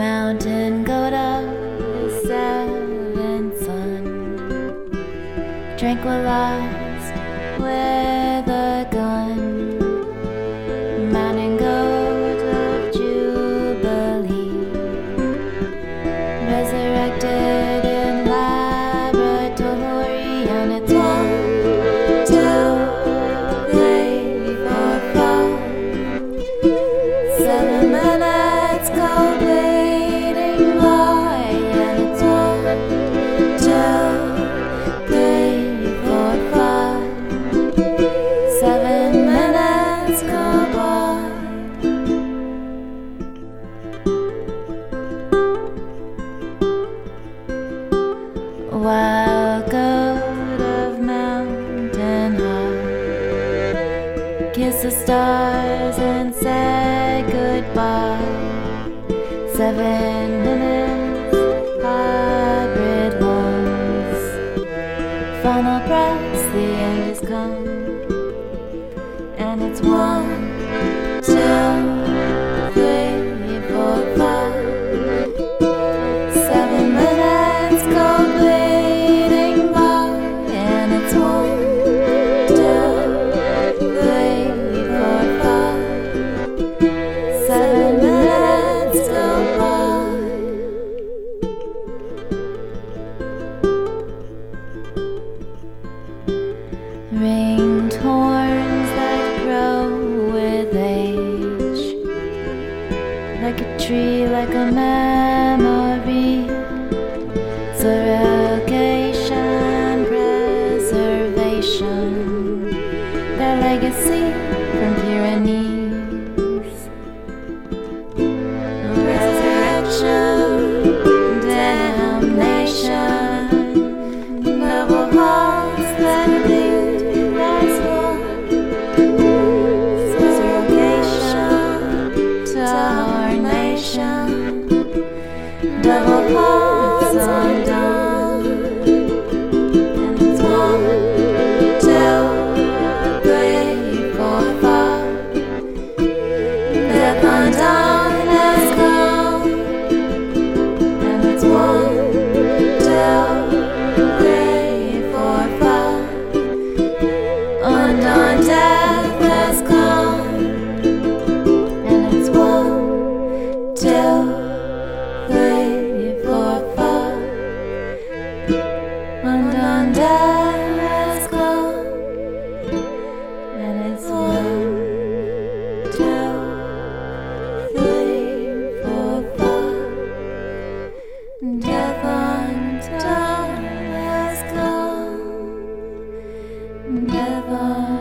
mountain goat of the seventh sun, tranquilized with a Mountain high, kiss the stars and say goodbye. Seven minutes, hybrid homes. Final press, the end has come. And it's one, That grow with age, like a tree, like a memory. Surrogation, preservation, their legacy double Never, never.